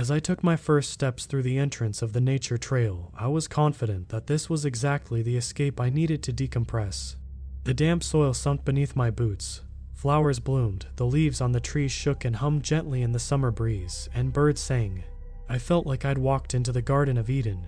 As I took my first steps through the entrance of the nature trail, I was confident that this was exactly the escape I needed to decompress. The damp soil sunk beneath my boots. Flowers bloomed, the leaves on the trees shook and hummed gently in the summer breeze, and birds sang. I felt like I'd walked into the Garden of Eden.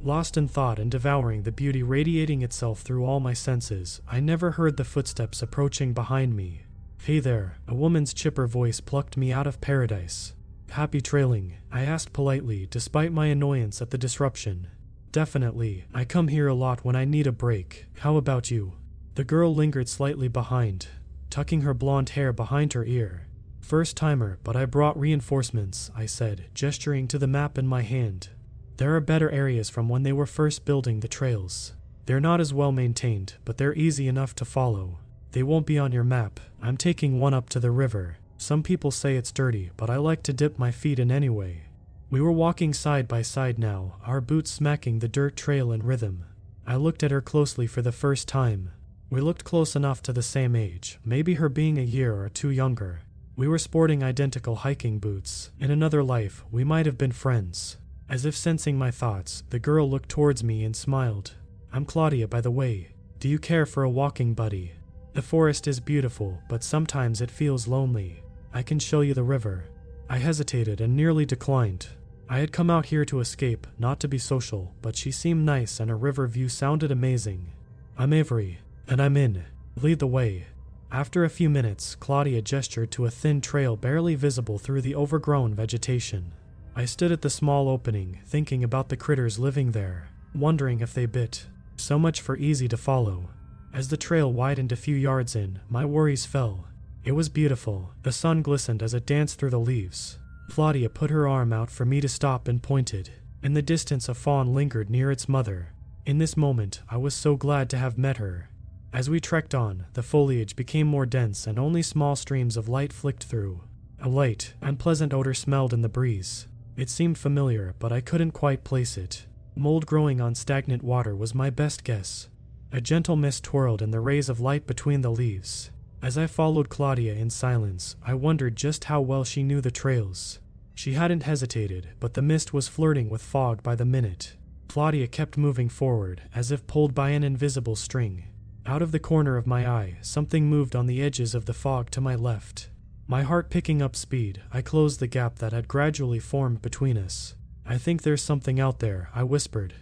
Lost in thought and devouring the beauty radiating itself through all my senses, I never heard the footsteps approaching behind me. Hey there, a woman's chipper voice plucked me out of paradise. Happy trailing, I asked politely, despite my annoyance at the disruption. Definitely, I come here a lot when I need a break. How about you? The girl lingered slightly behind, tucking her blonde hair behind her ear. First timer, but I brought reinforcements, I said, gesturing to the map in my hand. There are better areas from when they were first building the trails. They're not as well maintained, but they're easy enough to follow. They won't be on your map. I'm taking one up to the river. Some people say it's dirty, but I like to dip my feet in anyway. We were walking side by side now, our boots smacking the dirt trail in rhythm. I looked at her closely for the first time. We looked close enough to the same age, maybe her being a year or two younger. We were sporting identical hiking boots. In another life, we might have been friends. As if sensing my thoughts, the girl looked towards me and smiled. I'm Claudia, by the way. Do you care for a walking buddy? The forest is beautiful, but sometimes it feels lonely. I can show you the river. I hesitated and nearly declined. I had come out here to escape, not to be social, but she seemed nice and a river view sounded amazing. I'm Avery, and I'm in. Lead the way. After a few minutes, Claudia gestured to a thin trail barely visible through the overgrown vegetation. I stood at the small opening, thinking about the critters living there, wondering if they bit. So much for easy to follow. As the trail widened a few yards in, my worries fell. It was beautiful. The sun glistened as it danced through the leaves. Claudia put her arm out for me to stop and pointed. In the distance, a fawn lingered near its mother. In this moment, I was so glad to have met her. As we trekked on, the foliage became more dense and only small streams of light flicked through. A light, unpleasant odor smelled in the breeze. It seemed familiar, but I couldn't quite place it. Mold growing on stagnant water was my best guess. A gentle mist twirled in the rays of light between the leaves. As I followed Claudia in silence, I wondered just how well she knew the trails. She hadn't hesitated, but the mist was flirting with fog by the minute. Claudia kept moving forward, as if pulled by an invisible string. Out of the corner of my eye, something moved on the edges of the fog to my left. My heart picking up speed, I closed the gap that had gradually formed between us. I think there's something out there, I whispered.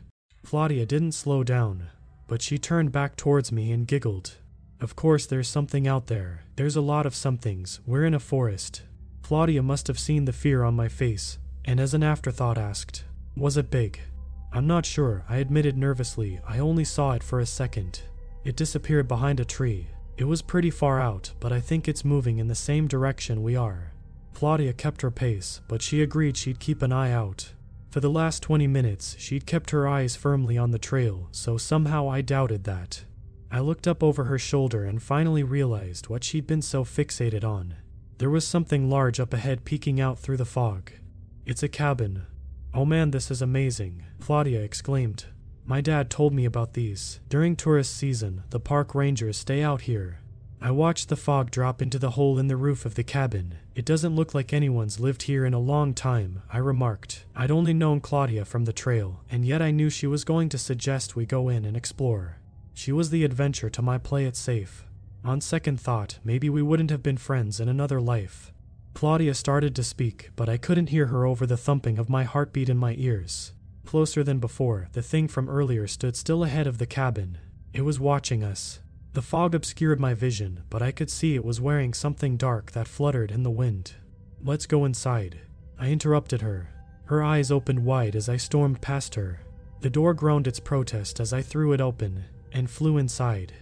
Claudia didn't slow down, but she turned back towards me and giggled. Of course, there's something out there. There's a lot of somethings. We're in a forest. Claudia must have seen the fear on my face, and as an afterthought asked, Was it big? I'm not sure, I admitted nervously. I only saw it for a second. It disappeared behind a tree, it was pretty far out, but I think it's moving in the same direction we are. Claudia kept her pace, but she agreed she'd keep an eye out. For the last 20 minutes, she'd kept her eyes firmly on the trail, so somehow I doubted that. I looked up over her shoulder and finally realized what she'd been so fixated on. There was something large up ahead peeking out through the fog. It's a cabin. Oh man, this is amazing, Claudia exclaimed. My dad told me about these. During tourist season, the park rangers stay out here. I watched the fog drop into the hole in the roof of the cabin. It doesn't look like anyone's lived here in a long time, I remarked. I'd only known Claudia from the trail, and yet I knew she was going to suggest we go in and explore. She was the adventure to my play it safe. On second thought, maybe we wouldn't have been friends in another life. Claudia started to speak, but I couldn't hear her over the thumping of my heartbeat in my ears. Closer than before, the thing from earlier stood still ahead of the cabin. It was watching us. The fog obscured my vision, but I could see it was wearing something dark that fluttered in the wind. Let's go inside. I interrupted her. Her eyes opened wide as I stormed past her. The door groaned its protest as I threw it open and flew inside.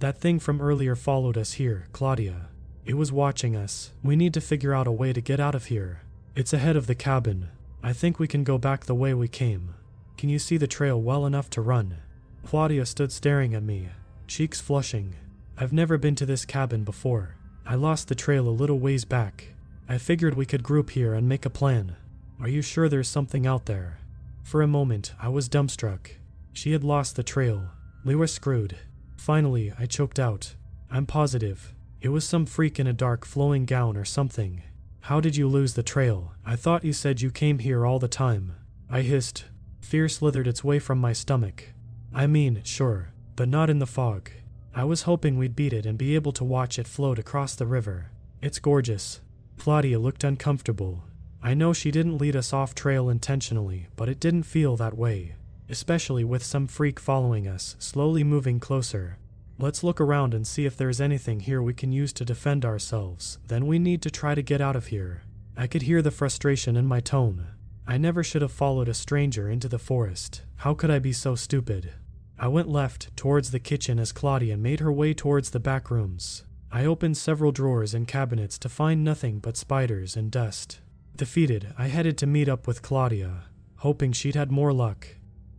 That thing from earlier followed us here, Claudia. It was watching us. We need to figure out a way to get out of here. It's ahead of the cabin. I think we can go back the way we came. Can you see the trail well enough to run? Claudia stood staring at me, cheeks flushing. I've never been to this cabin before. I lost the trail a little ways back. I figured we could group here and make a plan. Are you sure there's something out there? For a moment, I was dumbstruck. She had lost the trail. We were screwed. Finally, I choked out. I'm positive. It was some freak in a dark flowing gown or something. How did you lose the trail? I thought you said you came here all the time. I hissed. Fear slithered its way from my stomach. I mean, sure, but not in the fog. I was hoping we'd beat it and be able to watch it float across the river. It's gorgeous. Claudia looked uncomfortable. I know she didn't lead us off trail intentionally, but it didn't feel that way, especially with some freak following us, slowly moving closer. Let's look around and see if there's anything here we can use to defend ourselves. Then we need to try to get out of here. I could hear the frustration in my tone. I never should have followed a stranger into the forest. How could I be so stupid? I went left, towards the kitchen, as Claudia made her way towards the back rooms. I opened several drawers and cabinets to find nothing but spiders and dust. Defeated, I headed to meet up with Claudia, hoping she'd had more luck.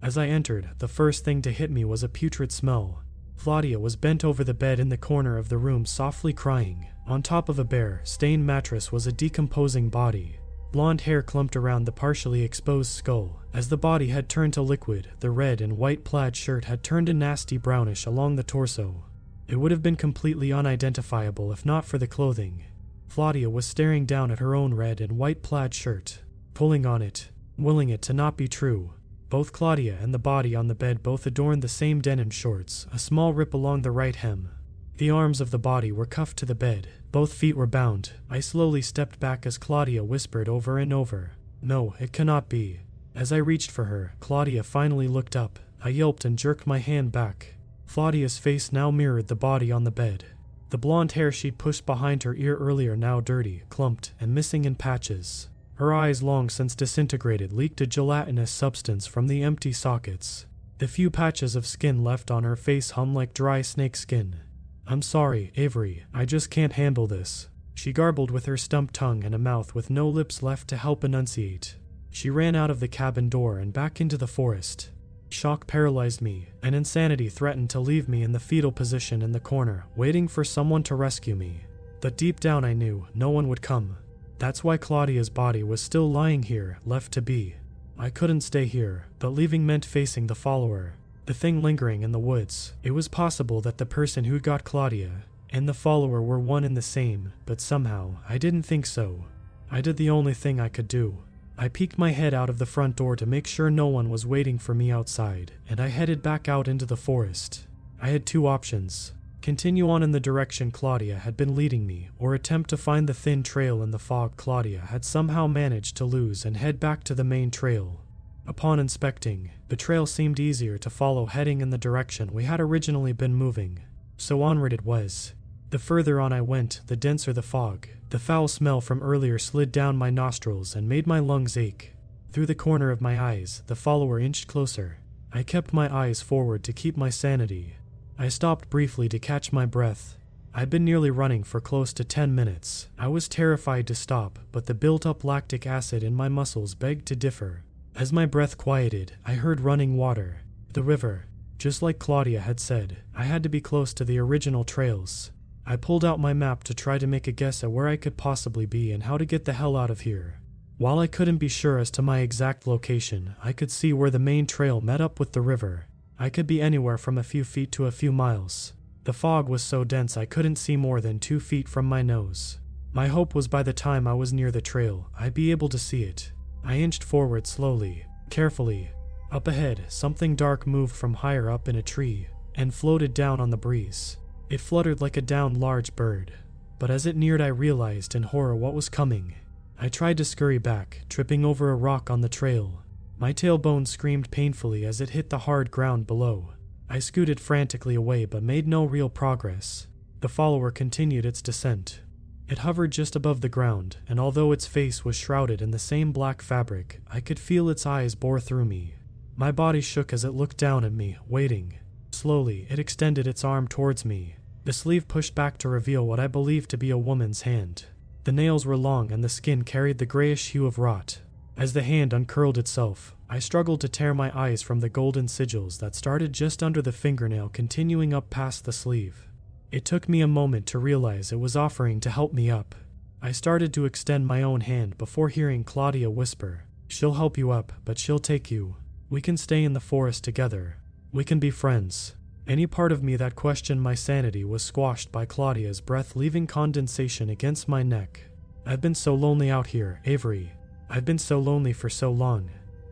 As I entered, the first thing to hit me was a putrid smell. Claudia was bent over the bed in the corner of the room, softly crying. On top of a bare, stained mattress was a decomposing body. Blonde hair clumped around the partially exposed skull. As the body had turned to liquid, the red and white plaid shirt had turned a nasty brownish along the torso. It would have been completely unidentifiable if not for the clothing. Claudia was staring down at her own red and white plaid shirt, pulling on it, willing it to not be true. Both Claudia and the body on the bed both adorned the same denim shorts, a small rip along the right hem. The arms of the body were cuffed to the bed. Both feet were bound. I slowly stepped back as Claudia whispered over and over, No, it cannot be. As I reached for her, Claudia finally looked up. I yelped and jerked my hand back. Claudia's face now mirrored the body on the bed. The blonde hair she'd pushed behind her ear earlier now dirty, clumped, and missing in patches. Her eyes, long since disintegrated, leaked a gelatinous substance from the empty sockets. The few patches of skin left on her face hung like dry snake skin. I'm sorry, Avery, I just can't handle this. She garbled with her stumped tongue and a mouth with no lips left to help enunciate. She ran out of the cabin door and back into the forest. Shock paralyzed me, and insanity threatened to leave me in the fetal position in the corner, waiting for someone to rescue me. But deep down I knew no one would come. That's why Claudia's body was still lying here, left to be. I couldn't stay here, but leaving meant facing the follower. The thing lingering in the woods. It was possible that the person who got Claudia and the follower were one and the same, but somehow I didn't think so. I did the only thing I could do. I peeked my head out of the front door to make sure no one was waiting for me outside, and I headed back out into the forest. I had two options Continue on in the direction Claudia had been leading me, or attempt to find the thin trail in the fog Claudia had somehow managed to lose and head back to the main trail. Upon inspecting, the trail seemed easier to follow heading in the direction we had originally been moving, so onward it was. The further on I went, the denser the fog. The foul smell from earlier slid down my nostrils and made my lungs ache. Through the corner of my eyes, the follower inched closer. I kept my eyes forward to keep my sanity, I stopped briefly to catch my breath. I'd been nearly running for close to 10 minutes. I was terrified to stop, but the built up lactic acid in my muscles begged to differ. As my breath quieted, I heard running water. The river. Just like Claudia had said, I had to be close to the original trails. I pulled out my map to try to make a guess at where I could possibly be and how to get the hell out of here. While I couldn't be sure as to my exact location, I could see where the main trail met up with the river. I could be anywhere from a few feet to a few miles. The fog was so dense I couldn't see more than two feet from my nose. My hope was by the time I was near the trail, I'd be able to see it. I inched forward slowly, carefully. Up ahead, something dark moved from higher up in a tree and floated down on the breeze. It fluttered like a downed large bird, but as it neared, I realized in horror what was coming. I tried to scurry back, tripping over a rock on the trail, my tailbone screamed painfully as it hit the hard ground below. I scooted frantically away but made no real progress. The follower continued its descent. It hovered just above the ground, and although its face was shrouded in the same black fabric, I could feel its eyes bore through me. My body shook as it looked down at me, waiting. Slowly, it extended its arm towards me. The sleeve pushed back to reveal what I believed to be a woman's hand. The nails were long and the skin carried the grayish hue of rot. As the hand uncurled itself, I struggled to tear my eyes from the golden sigils that started just under the fingernail, continuing up past the sleeve. It took me a moment to realize it was offering to help me up. I started to extend my own hand before hearing Claudia whisper, She'll help you up, but she'll take you. We can stay in the forest together. We can be friends. Any part of me that questioned my sanity was squashed by Claudia's breath leaving condensation against my neck. I've been so lonely out here, Avery. I've been so lonely for so long.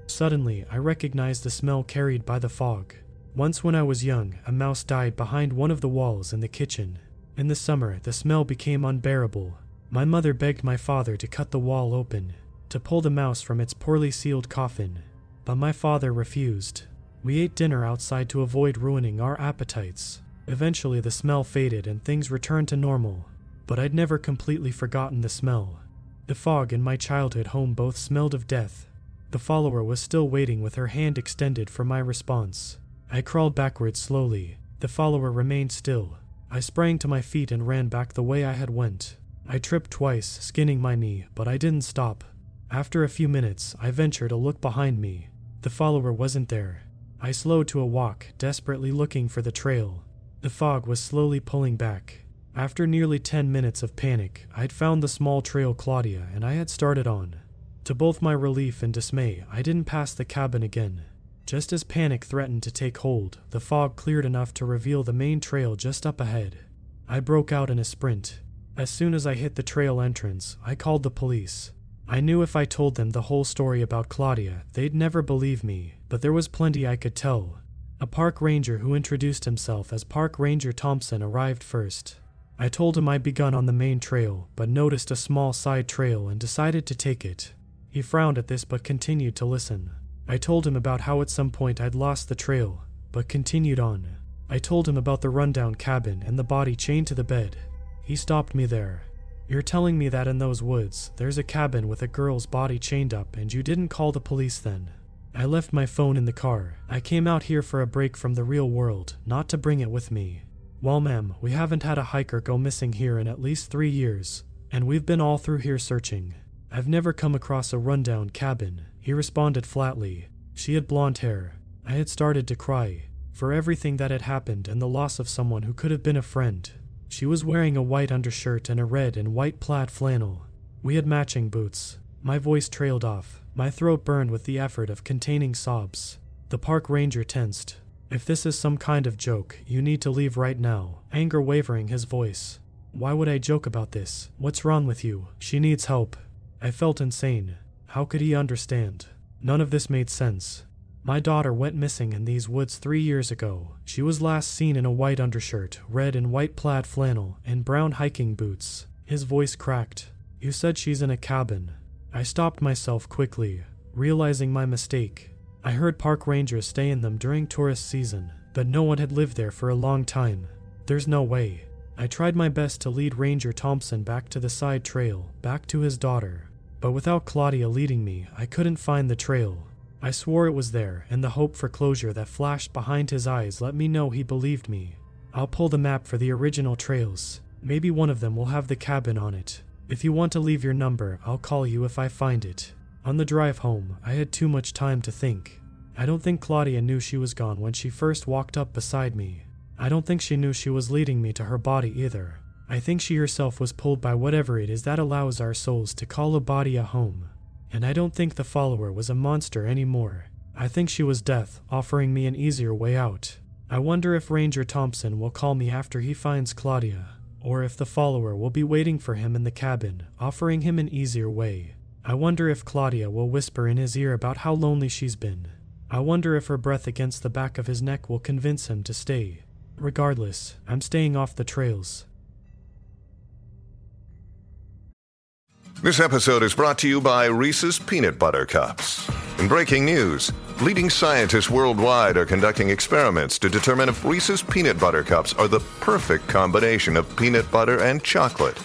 Suddenly, I recognized the smell carried by the fog. Once, when I was young, a mouse died behind one of the walls in the kitchen. In the summer, the smell became unbearable. My mother begged my father to cut the wall open, to pull the mouse from its poorly sealed coffin, but my father refused. We ate dinner outside to avoid ruining our appetites. Eventually, the smell faded and things returned to normal, but I'd never completely forgotten the smell. The fog in my childhood home both smelled of death. The follower was still waiting with her hand extended for my response. I crawled backwards slowly. The follower remained still. I sprang to my feet and ran back the way I had went. I tripped twice, skinning my knee, but I didn't stop. After a few minutes, I ventured a look behind me. The follower wasn't there. I slowed to a walk, desperately looking for the trail. The fog was slowly pulling back. After nearly 10 minutes of panic, I'd found the small trail Claudia and I had started on. To both my relief and dismay, I didn't pass the cabin again. Just as panic threatened to take hold, the fog cleared enough to reveal the main trail just up ahead. I broke out in a sprint. As soon as I hit the trail entrance, I called the police. I knew if I told them the whole story about Claudia, they'd never believe me, but there was plenty I could tell. A park ranger who introduced himself as Park Ranger Thompson arrived first. I told him I'd begun on the main trail, but noticed a small side trail and decided to take it. He frowned at this but continued to listen. I told him about how at some point I'd lost the trail, but continued on. I told him about the rundown cabin and the body chained to the bed. He stopped me there. You're telling me that in those woods, there's a cabin with a girl's body chained up and you didn't call the police then? I left my phone in the car. I came out here for a break from the real world, not to bring it with me. Well, ma'am, we haven't had a hiker go missing here in at least three years, and we've been all through here searching. I've never come across a rundown cabin. He responded flatly. She had blonde hair. I had started to cry for everything that had happened and the loss of someone who could have been a friend. She was wearing a white undershirt and a red and white plaid flannel. We had matching boots. My voice trailed off. My throat burned with the effort of containing sobs. The park ranger tensed. If this is some kind of joke, you need to leave right now, anger wavering his voice. Why would I joke about this? What's wrong with you? She needs help. I felt insane. How could he understand? None of this made sense. My daughter went missing in these woods three years ago. She was last seen in a white undershirt, red and white plaid flannel, and brown hiking boots. His voice cracked. You said she's in a cabin. I stopped myself quickly, realizing my mistake. I heard park rangers stay in them during tourist season, but no one had lived there for a long time. There's no way. I tried my best to lead Ranger Thompson back to the side trail, back to his daughter. But without Claudia leading me, I couldn't find the trail. I swore it was there, and the hope for closure that flashed behind his eyes let me know he believed me. I'll pull the map for the original trails. Maybe one of them will have the cabin on it. If you want to leave your number, I'll call you if I find it. On the drive home, I had too much time to think. I don't think Claudia knew she was gone when she first walked up beside me. I don't think she knew she was leading me to her body either. I think she herself was pulled by whatever it is that allows our souls to call a body a home. And I don't think the follower was a monster anymore. I think she was death, offering me an easier way out. I wonder if Ranger Thompson will call me after he finds Claudia or if the follower will be waiting for him in the cabin, offering him an easier way. I wonder if Claudia will whisper in his ear about how lonely she's been. I wonder if her breath against the back of his neck will convince him to stay. Regardless, I'm staying off the trails. This episode is brought to you by Reese's Peanut Butter Cups. In breaking news, leading scientists worldwide are conducting experiments to determine if Reese's Peanut Butter Cups are the perfect combination of peanut butter and chocolate.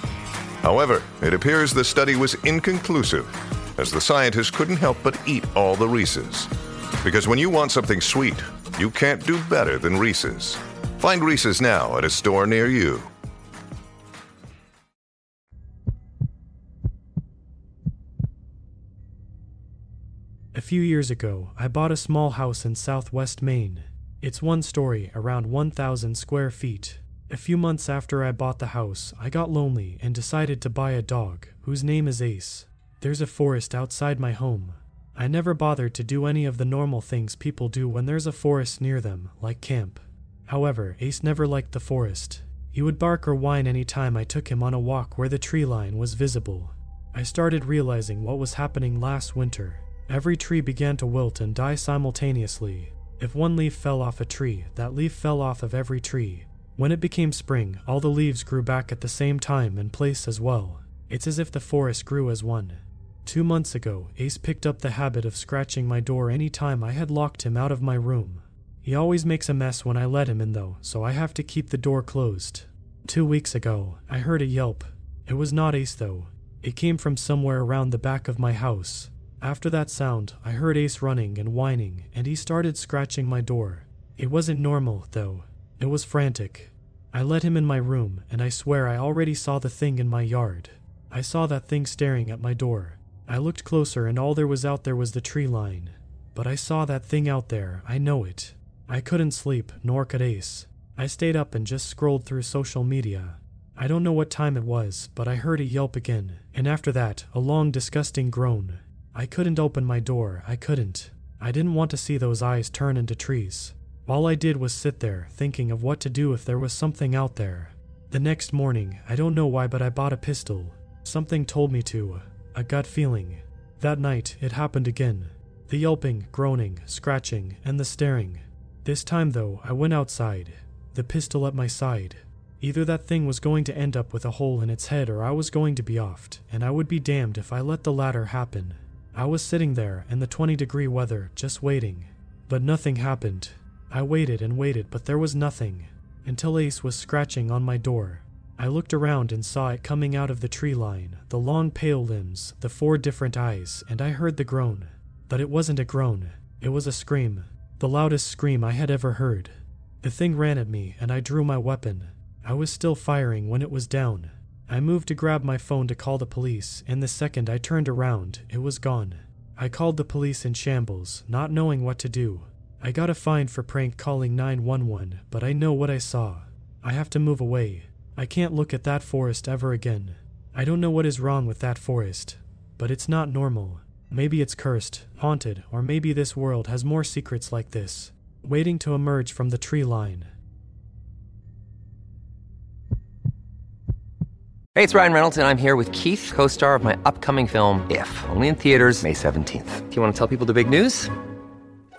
However, it appears the study was inconclusive, as the scientists couldn't help but eat all the Reese's. Because when you want something sweet, you can't do better than Reese's. Find Reese's now at a store near you. A few years ago, I bought a small house in southwest Maine. It's one story, around 1,000 square feet. A few months after I bought the house, I got lonely and decided to buy a dog, whose name is Ace. There's a forest outside my home. I never bothered to do any of the normal things people do when there's a forest near them, like camp. However, Ace never liked the forest. He would bark or whine any time I took him on a walk where the tree line was visible. I started realizing what was happening last winter. Every tree began to wilt and die simultaneously. If one leaf fell off a tree, that leaf fell off of every tree. When it became spring, all the leaves grew back at the same time and place as well. It's as if the forest grew as one. Two months ago, Ace picked up the habit of scratching my door any time I had locked him out of my room. He always makes a mess when I let him in, though, so I have to keep the door closed. Two weeks ago, I heard a yelp. It was not Ace, though. It came from somewhere around the back of my house. After that sound, I heard Ace running and whining, and he started scratching my door. It wasn't normal, though. It was frantic. I let him in my room, and I swear I already saw the thing in my yard. I saw that thing staring at my door. I looked closer, and all there was out there was the tree line. But I saw that thing out there, I know it. I couldn't sleep, nor could Ace. I stayed up and just scrolled through social media. I don't know what time it was, but I heard a yelp again, and after that, a long, disgusting groan. I couldn't open my door, I couldn't. I didn't want to see those eyes turn into trees. All I did was sit there, thinking of what to do if there was something out there. The next morning, I don't know why, but I bought a pistol. Something told me to, a gut feeling. That night, it happened again. The yelping, groaning, scratching, and the staring. This time, though, I went outside, the pistol at my side. Either that thing was going to end up with a hole in its head or I was going to be offed, and I would be damned if I let the latter happen. I was sitting there in the 20 degree weather, just waiting. But nothing happened. I waited and waited, but there was nothing. Until Ace was scratching on my door. I looked around and saw it coming out of the tree line, the long pale limbs, the four different eyes, and I heard the groan. But it wasn't a groan, it was a scream the loudest scream I had ever heard. The thing ran at me, and I drew my weapon. I was still firing when it was down. I moved to grab my phone to call the police, and the second I turned around, it was gone. I called the police in shambles, not knowing what to do. I got a fine for prank calling 911, but I know what I saw. I have to move away. I can't look at that forest ever again. I don't know what is wrong with that forest, but it's not normal. Maybe it's cursed, haunted, or maybe this world has more secrets like this, waiting to emerge from the tree line. Hey, it's Ryan Reynolds, and I'm here with Keith, co star of my upcoming film, If, only in theaters, May 17th. Do you want to tell people the big news?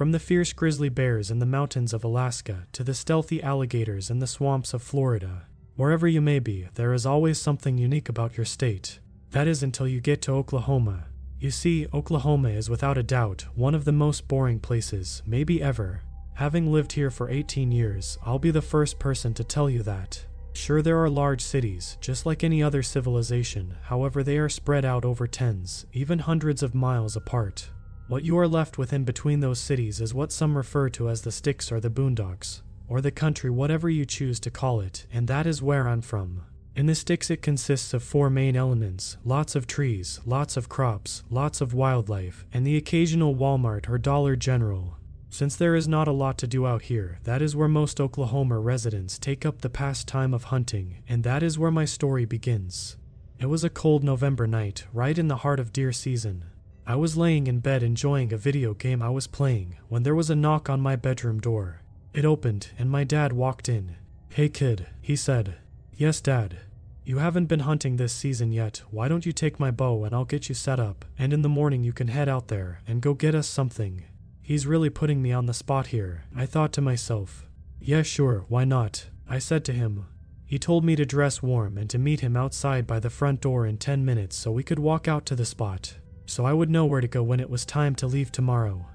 From the fierce grizzly bears in the mountains of Alaska to the stealthy alligators in the swamps of Florida, wherever you may be, there is always something unique about your state. That is until you get to Oklahoma. You see, Oklahoma is without a doubt one of the most boring places, maybe ever. Having lived here for 18 years, I'll be the first person to tell you that. Sure, there are large cities, just like any other civilization, however, they are spread out over tens, even hundreds of miles apart. What you are left with in between those cities is what some refer to as the sticks or the boondocks, or the country, whatever you choose to call it, and that is where I'm from. In the sticks, it consists of four main elements lots of trees, lots of crops, lots of wildlife, and the occasional Walmart or Dollar General. Since there is not a lot to do out here, that is where most Oklahoma residents take up the pastime of hunting, and that is where my story begins. It was a cold November night, right in the heart of deer season. I was laying in bed enjoying a video game I was playing when there was a knock on my bedroom door. It opened and my dad walked in. Hey kid, he said. Yes, dad. You haven't been hunting this season yet. Why don't you take my bow and I'll get you set up, and in the morning you can head out there and go get us something. He's really putting me on the spot here. I thought to myself, Yeah, sure, why not? I said to him. He told me to dress warm and to meet him outside by the front door in 10 minutes so we could walk out to the spot so I would know where to go when it was time to leave tomorrow.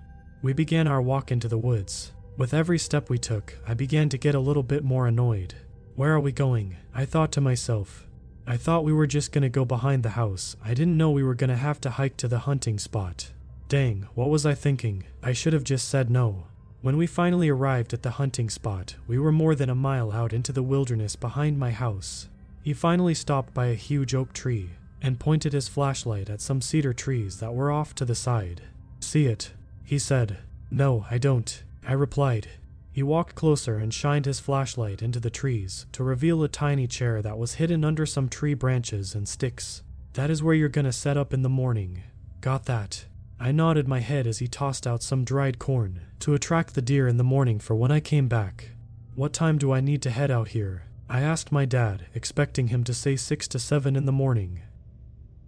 We began our walk into the woods. With every step we took, I began to get a little bit more annoyed. Where are we going? I thought to myself. I thought we were just gonna go behind the house. I didn't know we were gonna have to hike to the hunting spot. Dang, what was I thinking? I should have just said no. When we finally arrived at the hunting spot, we were more than a mile out into the wilderness behind my house. He finally stopped by a huge oak tree, and pointed his flashlight at some cedar trees that were off to the side. See it? He said. No, I don't, I replied. He walked closer and shined his flashlight into the trees to reveal a tiny chair that was hidden under some tree branches and sticks. That is where you're gonna set up in the morning. Got that? I nodded my head as he tossed out some dried corn to attract the deer in the morning for when I came back. What time do I need to head out here? I asked my dad, expecting him to say 6 to 7 in the morning.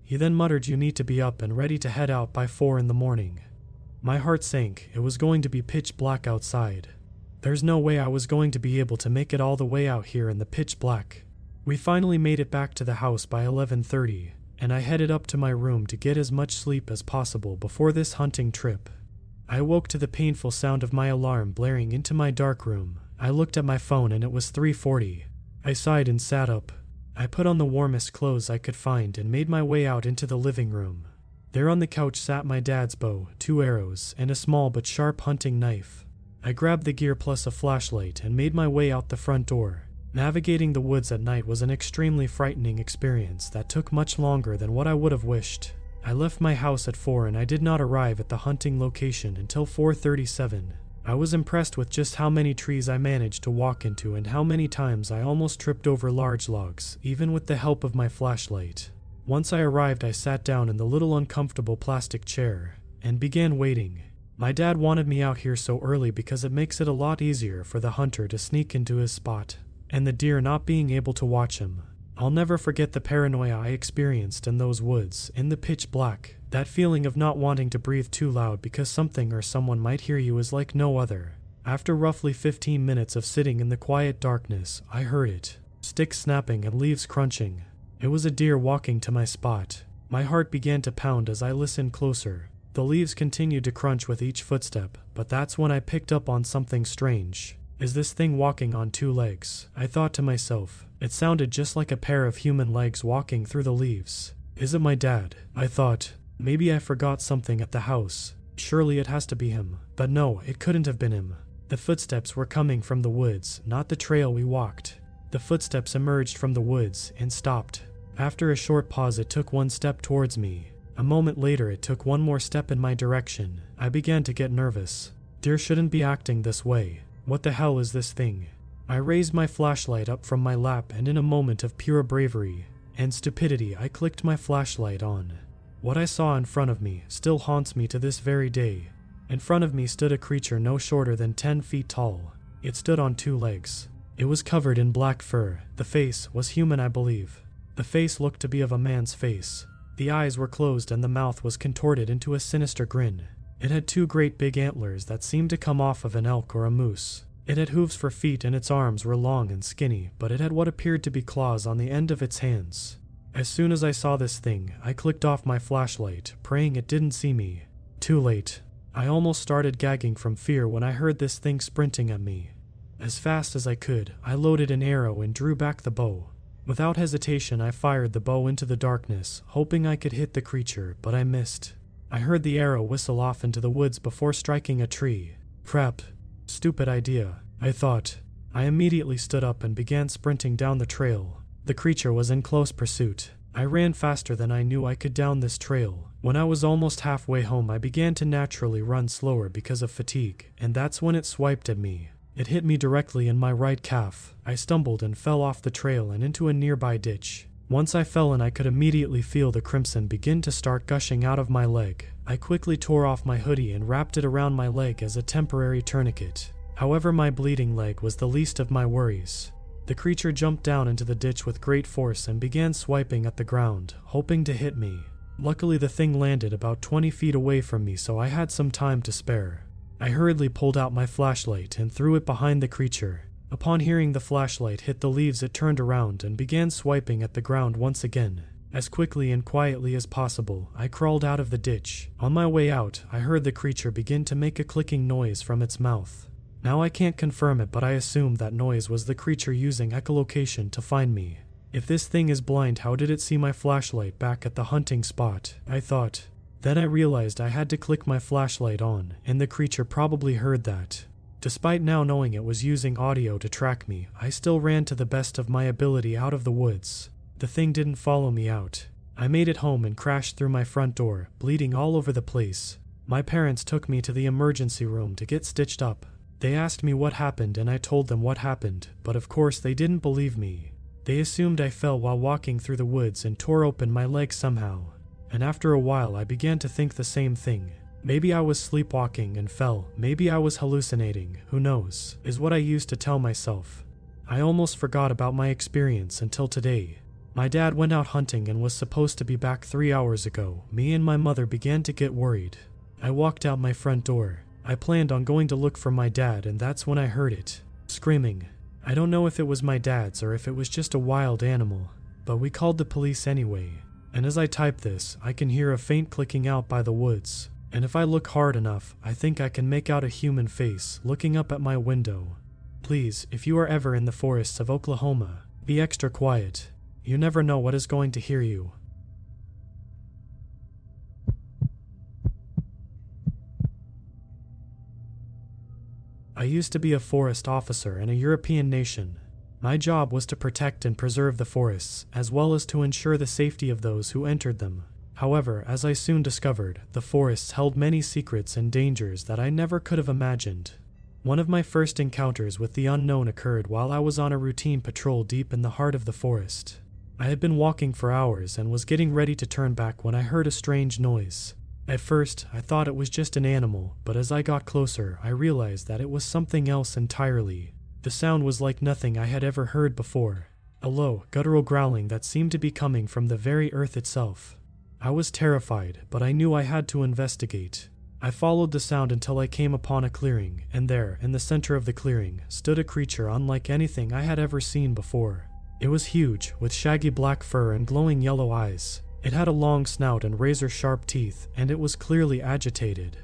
He then muttered, You need to be up and ready to head out by 4 in the morning. My heart sank. It was going to be pitch black outside. There's no way I was going to be able to make it all the way out here in the pitch black. We finally made it back to the house by 11:30, and I headed up to my room to get as much sleep as possible before this hunting trip. I awoke to the painful sound of my alarm blaring into my dark room. I looked at my phone and it was 3:40. I sighed and sat up. I put on the warmest clothes I could find and made my way out into the living room. There on the couch sat my dad's bow, two arrows, and a small but sharp hunting knife. I grabbed the gear plus a flashlight and made my way out the front door. Navigating the woods at night was an extremely frightening experience that took much longer than what I would have wished. I left my house at 4 and I did not arrive at the hunting location until 4:37. I was impressed with just how many trees I managed to walk into and how many times I almost tripped over large logs, even with the help of my flashlight. Once I arrived, I sat down in the little uncomfortable plastic chair and began waiting. My dad wanted me out here so early because it makes it a lot easier for the hunter to sneak into his spot, and the deer not being able to watch him. I'll never forget the paranoia I experienced in those woods, in the pitch black, that feeling of not wanting to breathe too loud because something or someone might hear you is like no other. After roughly 15 minutes of sitting in the quiet darkness, I heard it sticks snapping and leaves crunching. It was a deer walking to my spot. My heart began to pound as I listened closer. The leaves continued to crunch with each footstep, but that's when I picked up on something strange. Is this thing walking on two legs? I thought to myself. It sounded just like a pair of human legs walking through the leaves. Is it my dad? I thought. Maybe I forgot something at the house. Surely it has to be him. But no, it couldn't have been him. The footsteps were coming from the woods, not the trail we walked. The footsteps emerged from the woods and stopped. After a short pause, it took one step towards me. A moment later, it took one more step in my direction. I began to get nervous. Deer shouldn't be acting this way. What the hell is this thing? I raised my flashlight up from my lap, and in a moment of pure bravery and stupidity, I clicked my flashlight on. What I saw in front of me still haunts me to this very day. In front of me stood a creature no shorter than 10 feet tall. It stood on two legs. It was covered in black fur. The face was human, I believe. The face looked to be of a man's face. The eyes were closed and the mouth was contorted into a sinister grin. It had two great big antlers that seemed to come off of an elk or a moose. It had hooves for feet and its arms were long and skinny, but it had what appeared to be claws on the end of its hands. As soon as I saw this thing, I clicked off my flashlight, praying it didn't see me. Too late. I almost started gagging from fear when I heard this thing sprinting at me. As fast as I could, I loaded an arrow and drew back the bow. Without hesitation, I fired the bow into the darkness, hoping I could hit the creature, but I missed. I heard the arrow whistle off into the woods before striking a tree. Crap. Stupid idea, I thought. I immediately stood up and began sprinting down the trail. The creature was in close pursuit. I ran faster than I knew I could down this trail. When I was almost halfway home, I began to naturally run slower because of fatigue, and that's when it swiped at me. It hit me directly in my right calf. I stumbled and fell off the trail and into a nearby ditch. Once I fell and I could immediately feel the crimson begin to start gushing out of my leg. I quickly tore off my hoodie and wrapped it around my leg as a temporary tourniquet. However, my bleeding leg was the least of my worries. The creature jumped down into the ditch with great force and began swiping at the ground, hoping to hit me. Luckily, the thing landed about 20 feet away from me, so I had some time to spare. I hurriedly pulled out my flashlight and threw it behind the creature. Upon hearing the flashlight hit the leaves, it turned around and began swiping at the ground once again. As quickly and quietly as possible, I crawled out of the ditch. On my way out, I heard the creature begin to make a clicking noise from its mouth. Now I can't confirm it, but I assume that noise was the creature using echolocation to find me. If this thing is blind, how did it see my flashlight back at the hunting spot? I thought. Then I realized I had to click my flashlight on, and the creature probably heard that. Despite now knowing it was using audio to track me, I still ran to the best of my ability out of the woods. The thing didn't follow me out. I made it home and crashed through my front door, bleeding all over the place. My parents took me to the emergency room to get stitched up. They asked me what happened, and I told them what happened, but of course they didn't believe me. They assumed I fell while walking through the woods and tore open my leg somehow. And after a while, I began to think the same thing. Maybe I was sleepwalking and fell. Maybe I was hallucinating. Who knows? Is what I used to tell myself. I almost forgot about my experience until today. My dad went out hunting and was supposed to be back three hours ago. Me and my mother began to get worried. I walked out my front door. I planned on going to look for my dad, and that's when I heard it screaming. I don't know if it was my dad's or if it was just a wild animal, but we called the police anyway. And as I type this, I can hear a faint clicking out by the woods. And if I look hard enough, I think I can make out a human face looking up at my window. Please, if you are ever in the forests of Oklahoma, be extra quiet. You never know what is going to hear you. I used to be a forest officer in a European nation. My job was to protect and preserve the forests, as well as to ensure the safety of those who entered them. However, as I soon discovered, the forests held many secrets and dangers that I never could have imagined. One of my first encounters with the unknown occurred while I was on a routine patrol deep in the heart of the forest. I had been walking for hours and was getting ready to turn back when I heard a strange noise. At first, I thought it was just an animal, but as I got closer, I realized that it was something else entirely. The sound was like nothing I had ever heard before a low, guttural growling that seemed to be coming from the very earth itself. I was terrified, but I knew I had to investigate. I followed the sound until I came upon a clearing, and there, in the center of the clearing, stood a creature unlike anything I had ever seen before. It was huge, with shaggy black fur and glowing yellow eyes. It had a long snout and razor sharp teeth, and it was clearly agitated.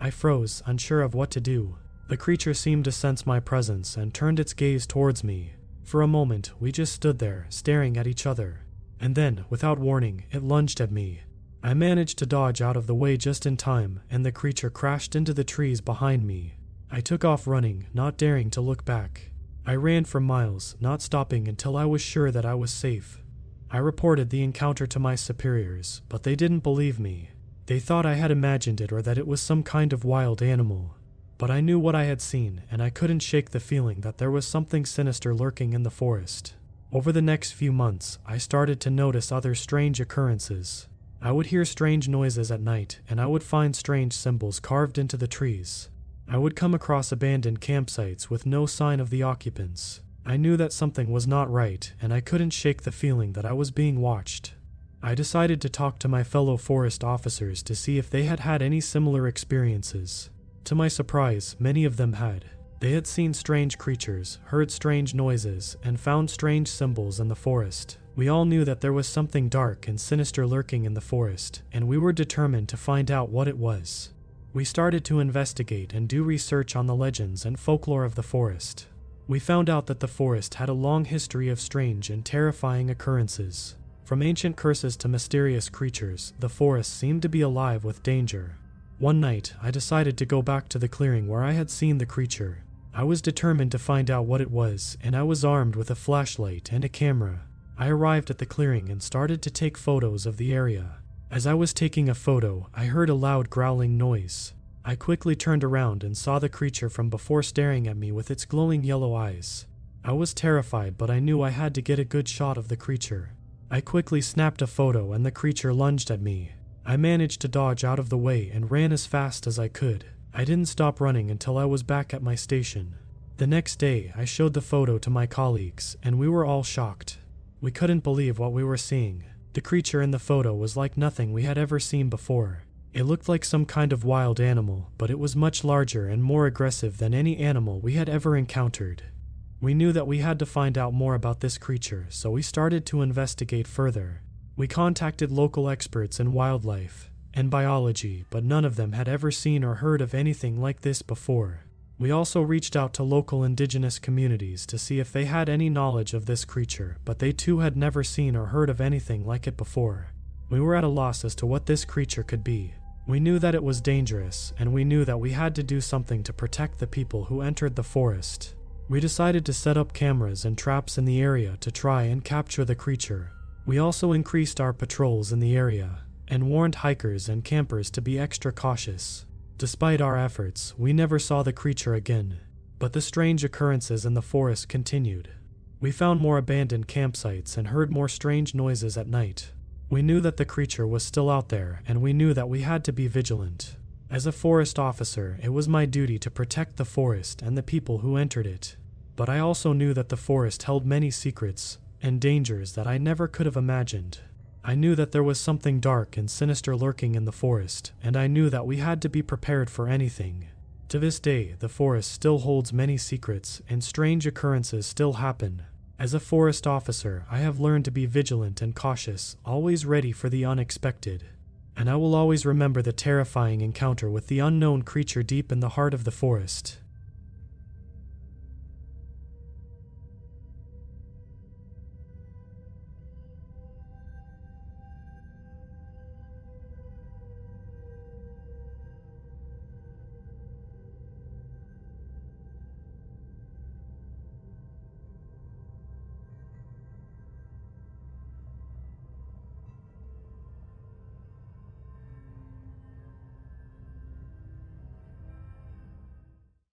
I froze, unsure of what to do. The creature seemed to sense my presence and turned its gaze towards me. For a moment, we just stood there, staring at each other. And then, without warning, it lunged at me. I managed to dodge out of the way just in time, and the creature crashed into the trees behind me. I took off running, not daring to look back. I ran for miles, not stopping until I was sure that I was safe. I reported the encounter to my superiors, but they didn't believe me. They thought I had imagined it or that it was some kind of wild animal. But I knew what I had seen, and I couldn't shake the feeling that there was something sinister lurking in the forest. Over the next few months, I started to notice other strange occurrences. I would hear strange noises at night, and I would find strange symbols carved into the trees. I would come across abandoned campsites with no sign of the occupants. I knew that something was not right, and I couldn't shake the feeling that I was being watched. I decided to talk to my fellow forest officers to see if they had had any similar experiences. To my surprise, many of them had. They had seen strange creatures, heard strange noises, and found strange symbols in the forest. We all knew that there was something dark and sinister lurking in the forest, and we were determined to find out what it was. We started to investigate and do research on the legends and folklore of the forest. We found out that the forest had a long history of strange and terrifying occurrences. From ancient curses to mysterious creatures, the forest seemed to be alive with danger. One night, I decided to go back to the clearing where I had seen the creature. I was determined to find out what it was, and I was armed with a flashlight and a camera. I arrived at the clearing and started to take photos of the area. As I was taking a photo, I heard a loud growling noise. I quickly turned around and saw the creature from before staring at me with its glowing yellow eyes. I was terrified, but I knew I had to get a good shot of the creature. I quickly snapped a photo and the creature lunged at me. I managed to dodge out of the way and ran as fast as I could. I didn't stop running until I was back at my station. The next day, I showed the photo to my colleagues, and we were all shocked. We couldn't believe what we were seeing. The creature in the photo was like nothing we had ever seen before. It looked like some kind of wild animal, but it was much larger and more aggressive than any animal we had ever encountered. We knew that we had to find out more about this creature, so we started to investigate further. We contacted local experts in wildlife and biology, but none of them had ever seen or heard of anything like this before. We also reached out to local indigenous communities to see if they had any knowledge of this creature, but they too had never seen or heard of anything like it before. We were at a loss as to what this creature could be, we knew that it was dangerous, and we knew that we had to do something to protect the people who entered the forest. We decided to set up cameras and traps in the area to try and capture the creature. We also increased our patrols in the area and warned hikers and campers to be extra cautious. Despite our efforts, we never saw the creature again, but the strange occurrences in the forest continued. We found more abandoned campsites and heard more strange noises at night. We knew that the creature was still out there, and we knew that we had to be vigilant. As a forest officer, it was my duty to protect the forest and the people who entered it. But I also knew that the forest held many secrets and dangers that I never could have imagined. I knew that there was something dark and sinister lurking in the forest, and I knew that we had to be prepared for anything. To this day, the forest still holds many secrets, and strange occurrences still happen. As a forest officer, I have learned to be vigilant and cautious, always ready for the unexpected. And I will always remember the terrifying encounter with the unknown creature deep in the heart of the forest.